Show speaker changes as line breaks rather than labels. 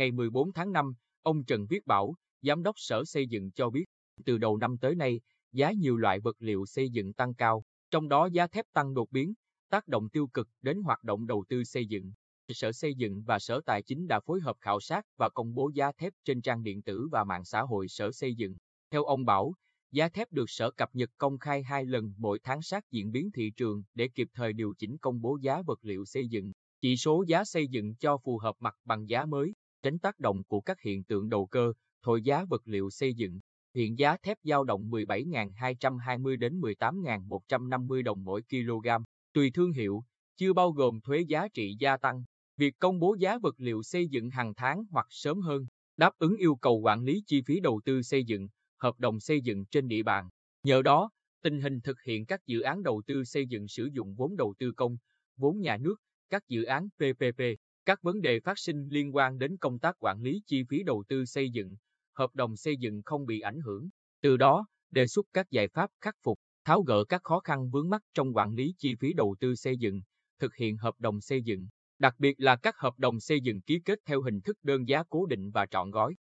Ngày 14 tháng 5, ông Trần Viết Bảo, Giám đốc Sở Xây dựng cho biết, từ đầu năm tới nay, giá nhiều loại vật liệu xây dựng tăng cao, trong đó giá thép tăng đột biến, tác động tiêu cực đến hoạt động đầu tư xây dựng. Sở Xây dựng và Sở Tài chính đã phối hợp khảo sát và công bố giá thép trên trang điện tử và mạng xã hội Sở Xây dựng. Theo ông Bảo, giá thép được Sở cập nhật công khai hai lần mỗi tháng sát diễn biến thị trường để kịp thời điều chỉnh công bố giá vật liệu xây dựng, chỉ số giá xây dựng cho phù hợp mặt bằng giá mới, tránh tác động của các hiện tượng đầu cơ, thổi giá vật liệu xây dựng. Hiện giá thép dao động 17.220 đến 18.150 đồng mỗi kg, tùy thương hiệu, chưa bao gồm thuế giá trị gia tăng. Việc công bố giá vật liệu xây dựng hàng tháng hoặc sớm hơn, đáp ứng yêu cầu quản lý chi phí đầu tư xây dựng, hợp đồng xây dựng trên địa bàn. Nhờ đó, tình hình thực hiện các dự án đầu tư xây dựng sử dụng vốn đầu tư công, vốn nhà nước, các dự án PPP, các vấn đề phát sinh liên quan đến công tác quản lý chi phí đầu tư xây dựng, hợp đồng xây dựng không bị ảnh hưởng. Từ đó, đề xuất các giải pháp khắc phục, tháo gỡ các khó khăn vướng mắc trong quản lý chi phí đầu tư xây dựng, thực hiện hợp đồng xây dựng, đặc biệt là các hợp đồng xây dựng ký kết theo hình thức đơn giá cố định và trọn gói.